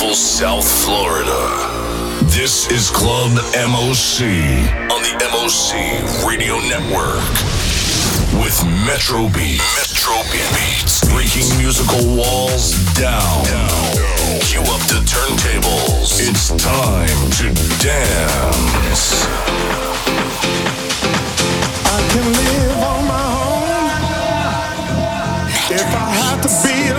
beautiful South Florida. This is Club MOC on the MOC Radio Network with Metro Beats. Metro Beats. Breaking musical walls down. Cue up the turntables. It's time to dance. I can live on my own if I have to be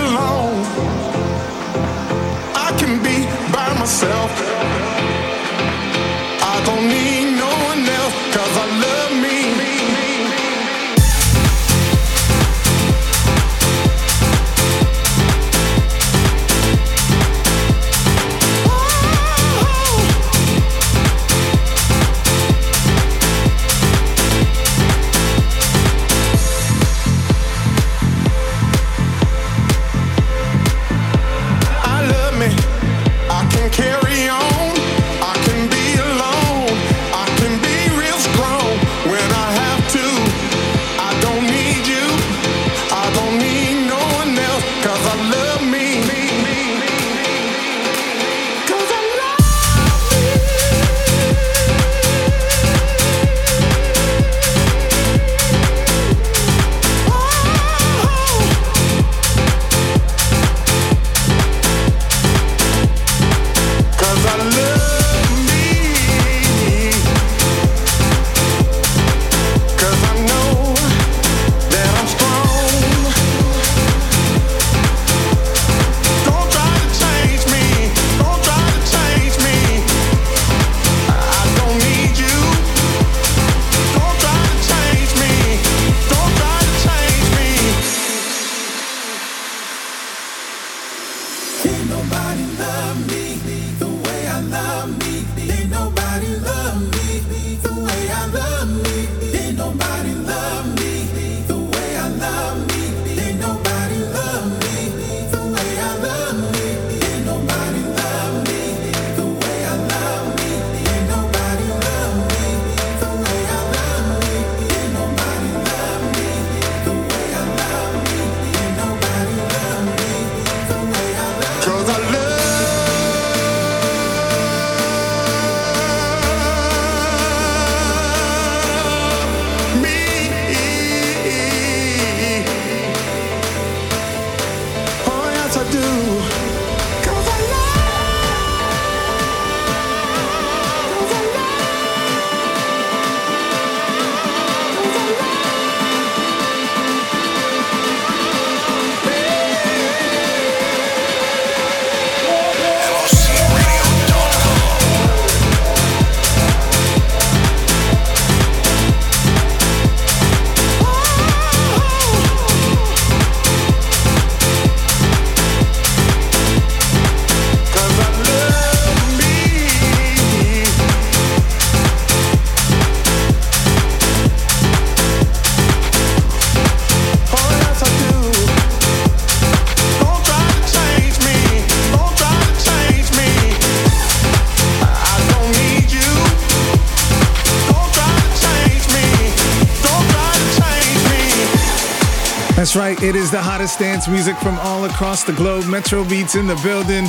That's right. It is the hottest dance music from all across the globe. Metro Beats in the building.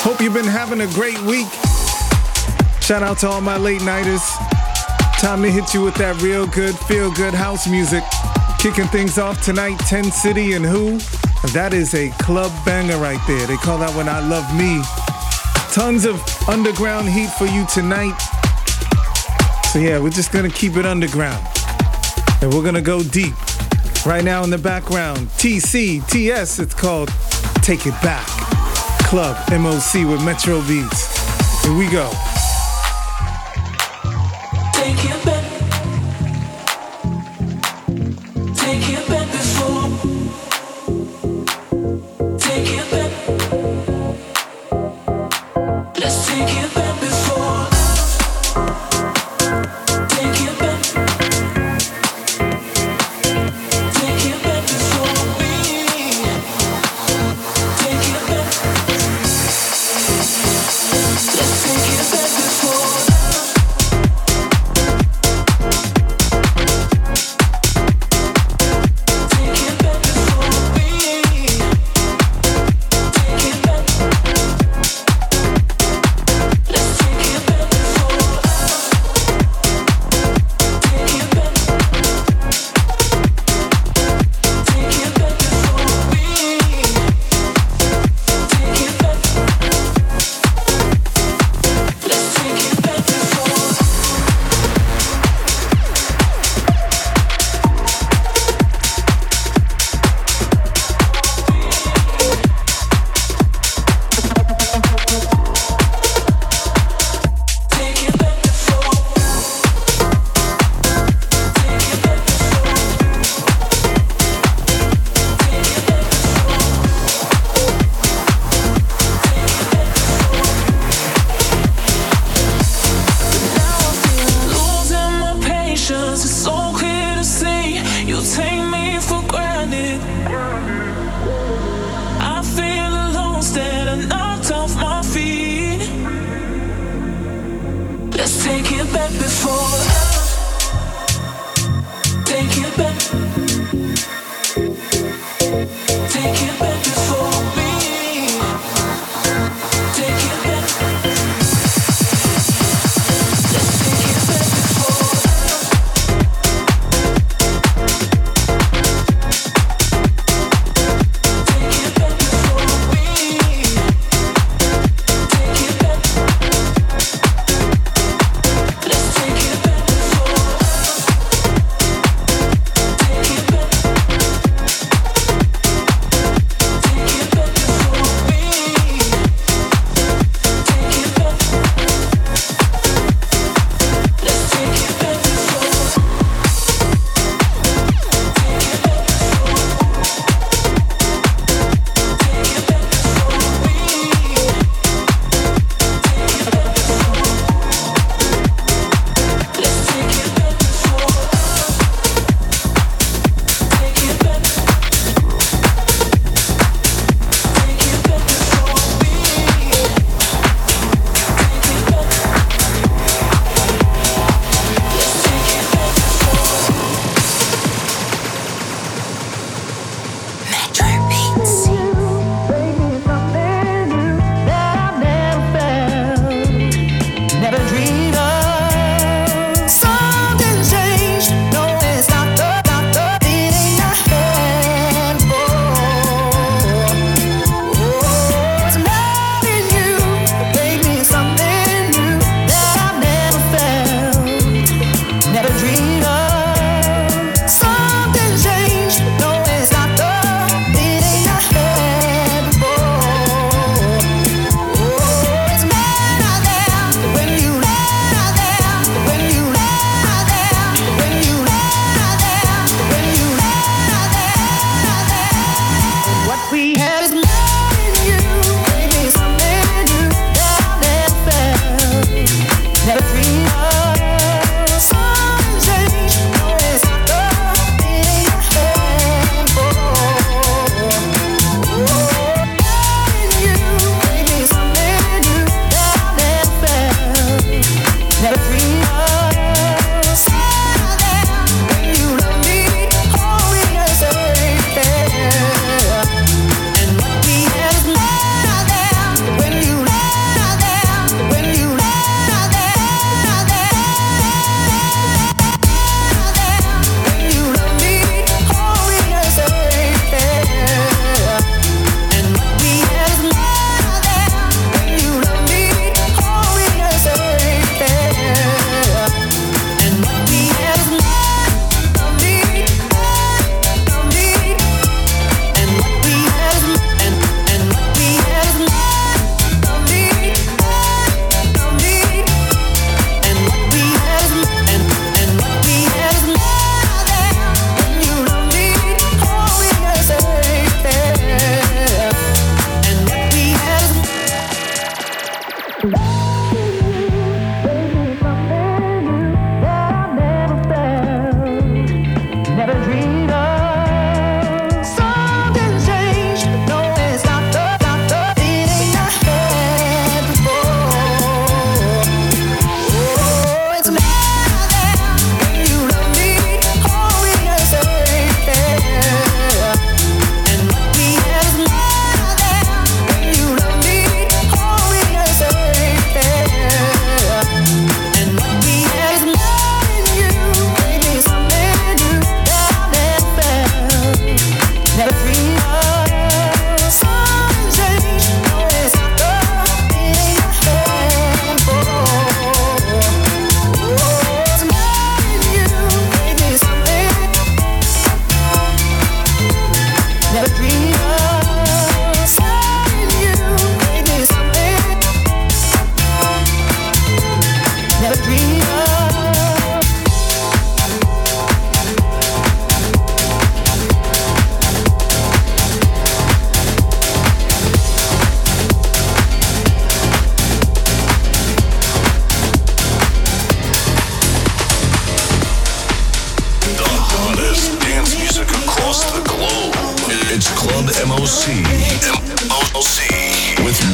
Hope you've been having a great week. Shout out to all my late nighters. Time to hit you with that real good, feel good house music. Kicking things off tonight, 10 City and Who? That is a club banger right there. They call that one I Love Me. Tons of underground heat for you tonight. So, yeah, we're just gonna keep it underground. And we're gonna go deep. Right now in the background, TC, TS, it's called Take It Back. Club MOC with Metro Beats. Here we go.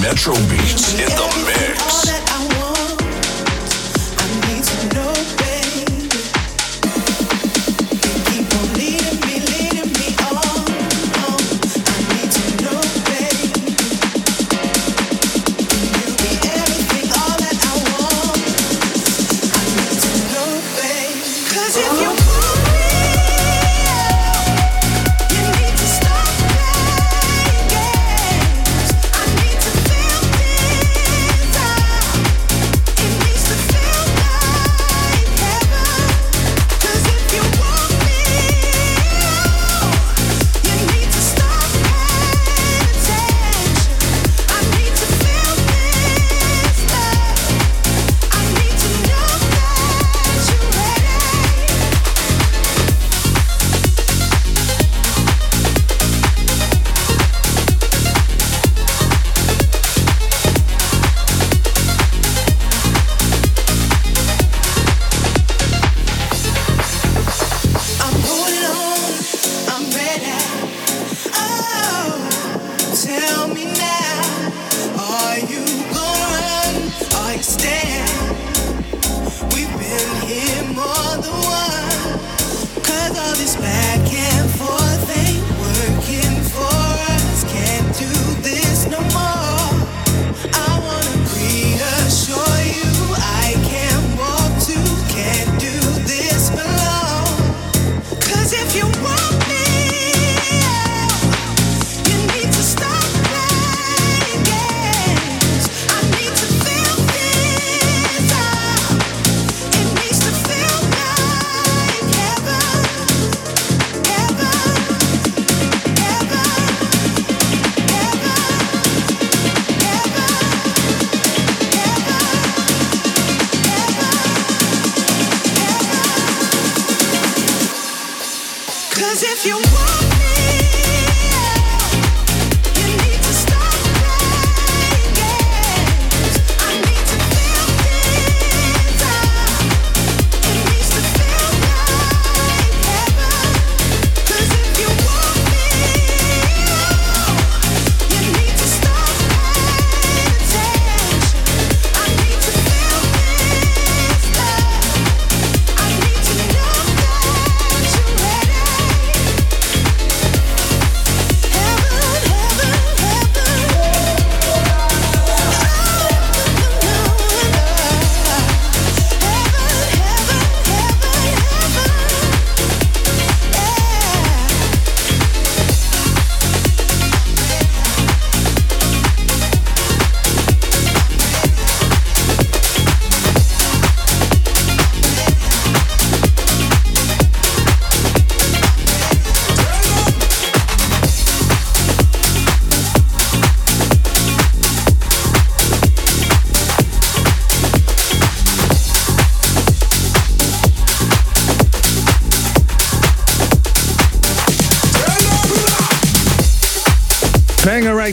Metro Beats in the mix.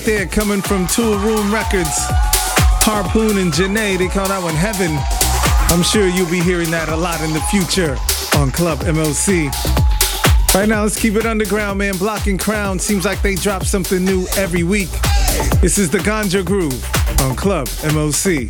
There coming from Toolroom Records. Harpoon and Janae, they call that one Heaven. I'm sure you'll be hearing that a lot in the future on Club MOC. Right now, let's keep it underground, man. Block and Crown seems like they drop something new every week. This is the Ganja Groove on Club MOC.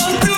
On, do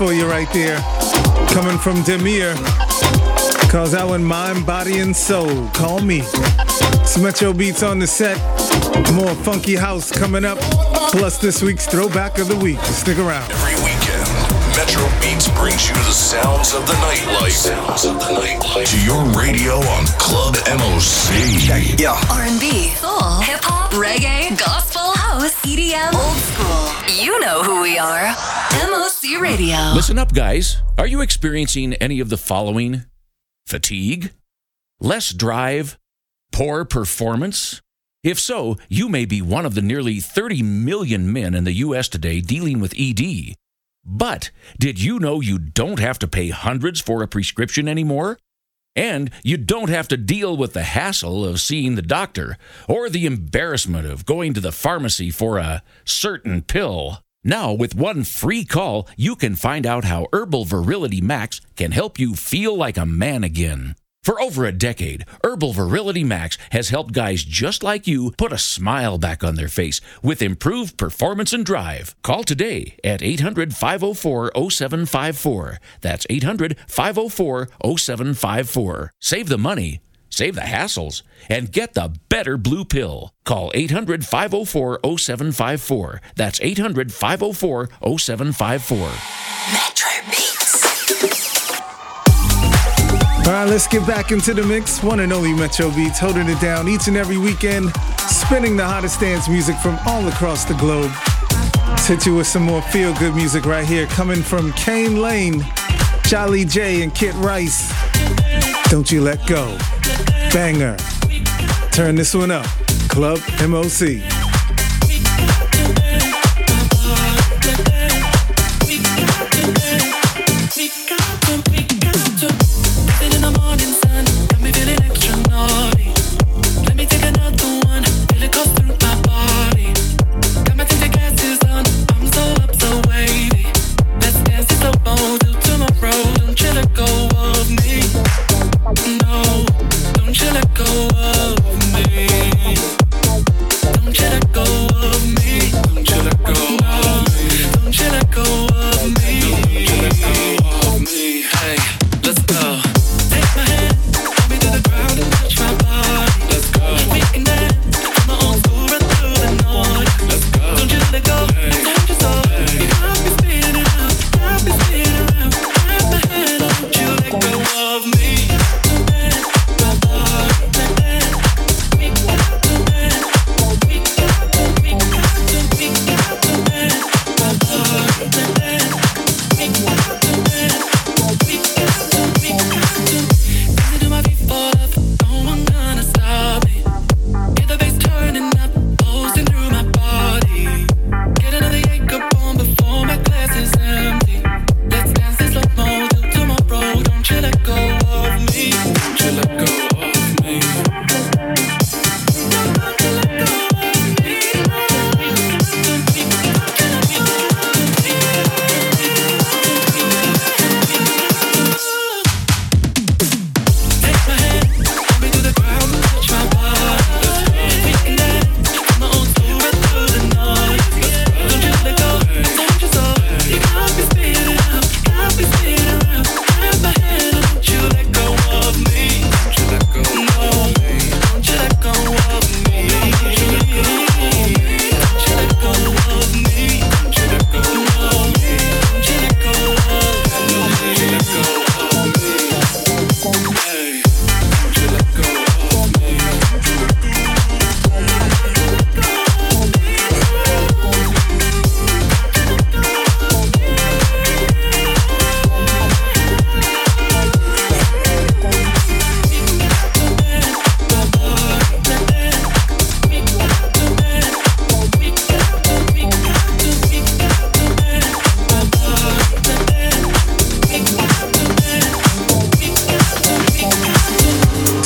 for you right there. Coming from Demir. Calls that one Mind, Body, and Soul. Call me. It's Metro Beats on the set. More funky house coming up. Plus this week's throwback of the week. Stick around. Every weekend, Metro Beats brings you the sounds of the nightlife. Sounds of the nightlife. To your radio on Club MOC. Yeah. R&B, soul, hip hop, reggae, gospel, house, EDM, old school. You know who we are. MOC Radio. Listen up, guys. Are you experiencing any of the following? Fatigue? Less drive? Poor performance? If so, you may be one of the nearly 30 million men in the U.S. today dealing with ED. But did you know you don't have to pay hundreds for a prescription anymore? And you don't have to deal with the hassle of seeing the doctor or the embarrassment of going to the pharmacy for a certain pill. Now, with one free call, you can find out how Herbal Virility Max can help you feel like a man again. For over a decade, Herbal Virility Max has helped guys just like you put a smile back on their face with improved performance and drive. Call today at 800 504 0754. That's 800 504 0754. Save the money, save the hassles, and get the better blue pill. Call 800 504 0754. That's 800 504 0754. Metro Beats. All right, let's get back into the mix. One and only Metro Beats holding it down each and every weekend, spinning the hottest dance music from all across the globe. Let's hit you with some more feel good music right here, coming from Kane Lane, Jolly J, and Kit Rice. Don't you let go. Banger. Turn this one up. Club MOC.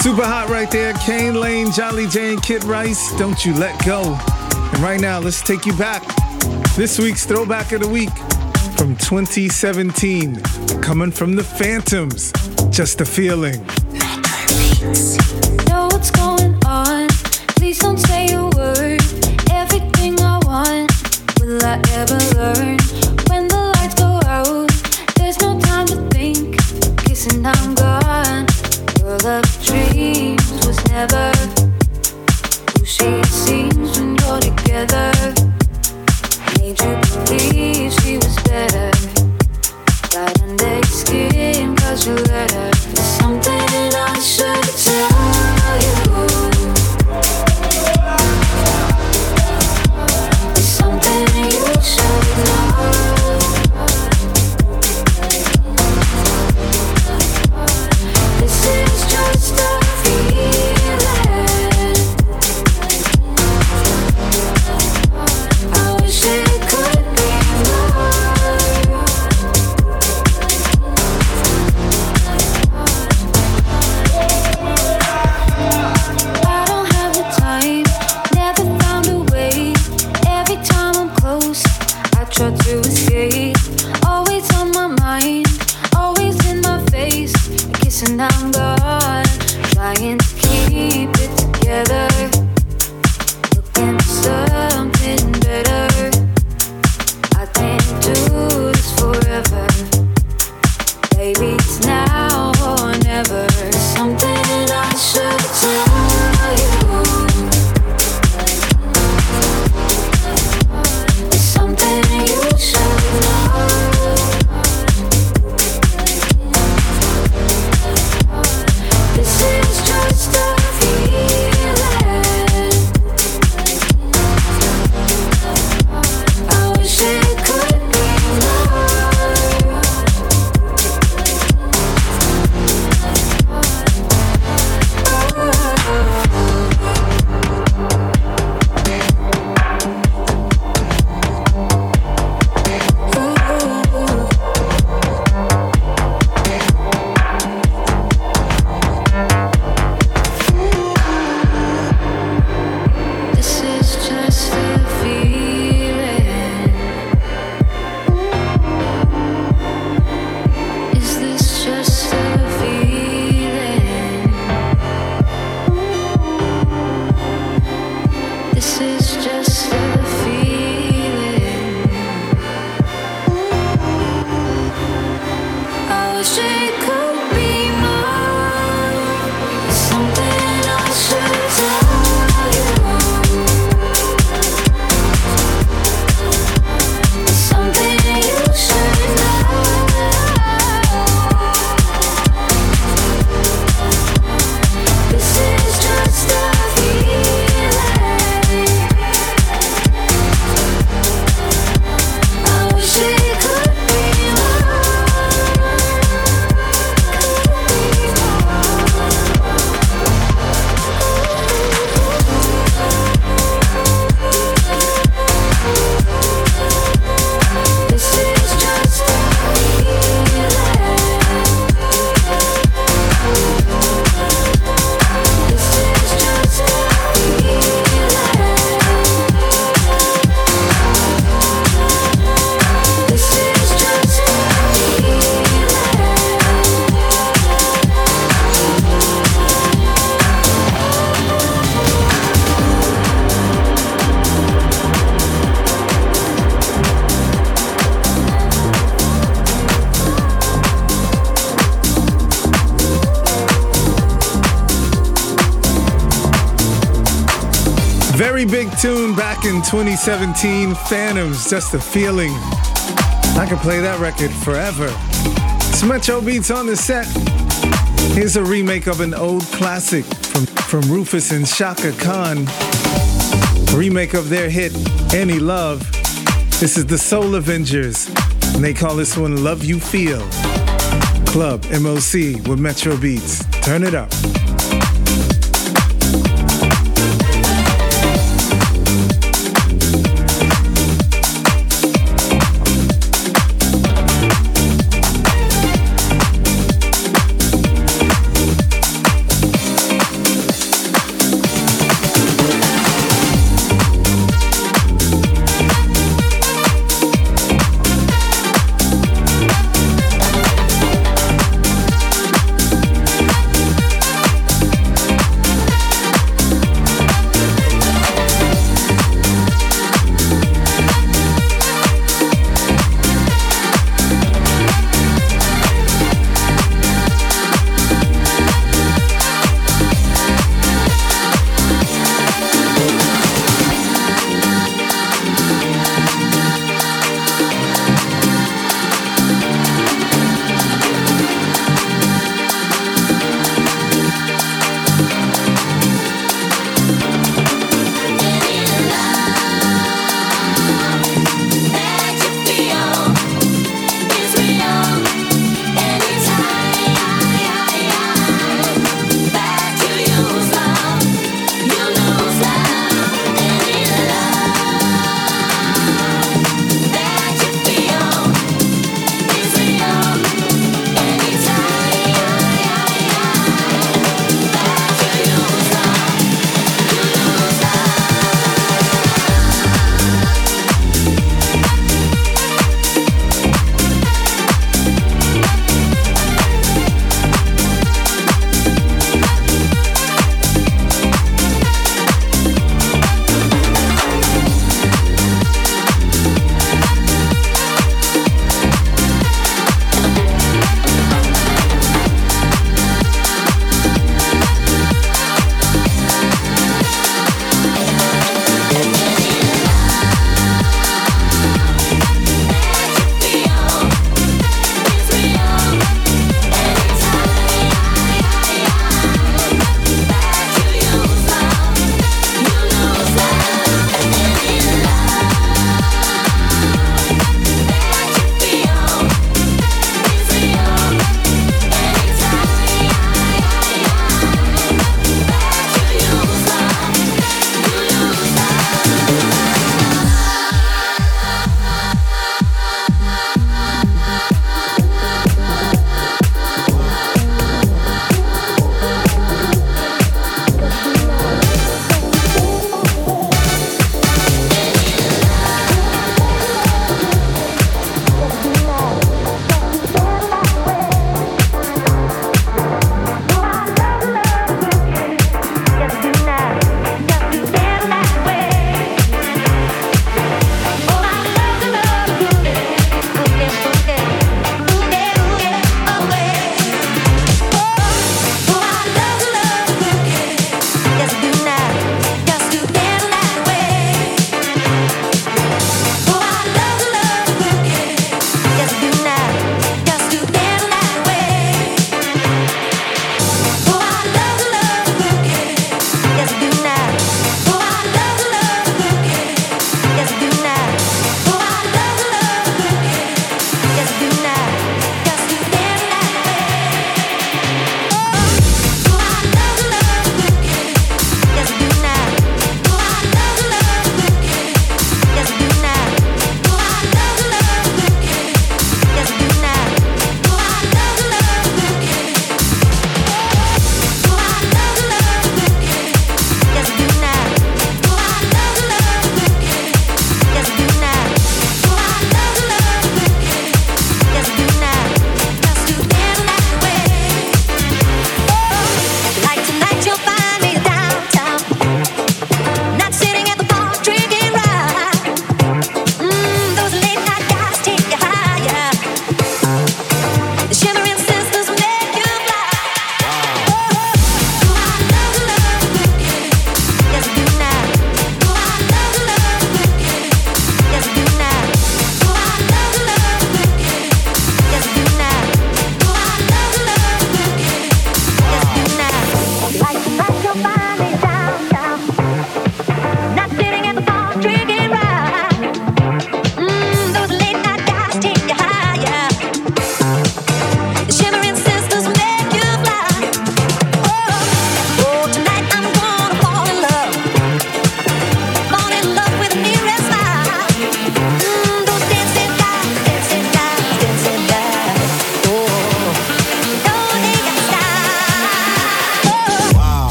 Super hot right there. Kane Lane, Jolly Jane, Kid Rice. Don't you let go. And right now, let's take you back. This week's throwback of the week from 2017, coming from the Phantoms. Just a feeling. know what's going on. Please don't say a word. Everything I want, will I ever learn? never back in 2017, Phantoms, Just a Feeling. I could play that record forever. It's Metro Beatz on the set. Here's a remake of an old classic from, from Rufus and Chaka Khan. A remake of their hit, Any Love. This is the Soul Avengers, and they call this one Love You Feel. Club MOC with Metro Beatz. Turn it up.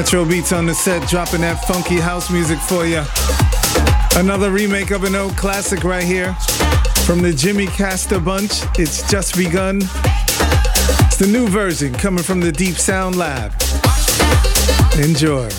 Metro Beatz on the set, dropping that funky house music for you. Another remake of an old classic right here from the Jimmy Castor Bunch. It's just begun. It's the new version coming from the Deep Sound Lab. Enjoy.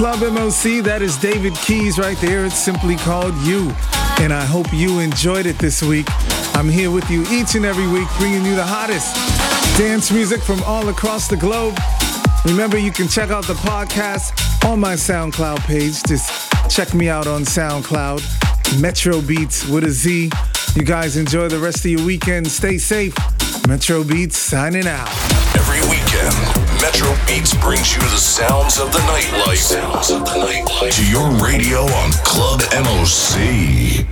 Club MOC, that is David Keys right there. It's simply called You. And I hope you enjoyed it this week. I'm here with you each and every week, bringing you the hottest dance music from all across the globe. Remember, you can check out the podcast on my SoundCloud page. Just check me out on SoundCloud. Metro Beatz with a Z. You guys enjoy the rest of your weekend. Stay safe. Metro Beatz signing out. Every weekend, Beats brings you the sounds of the nightlife. Sounds of the nightlife. To your radio on Club MOC.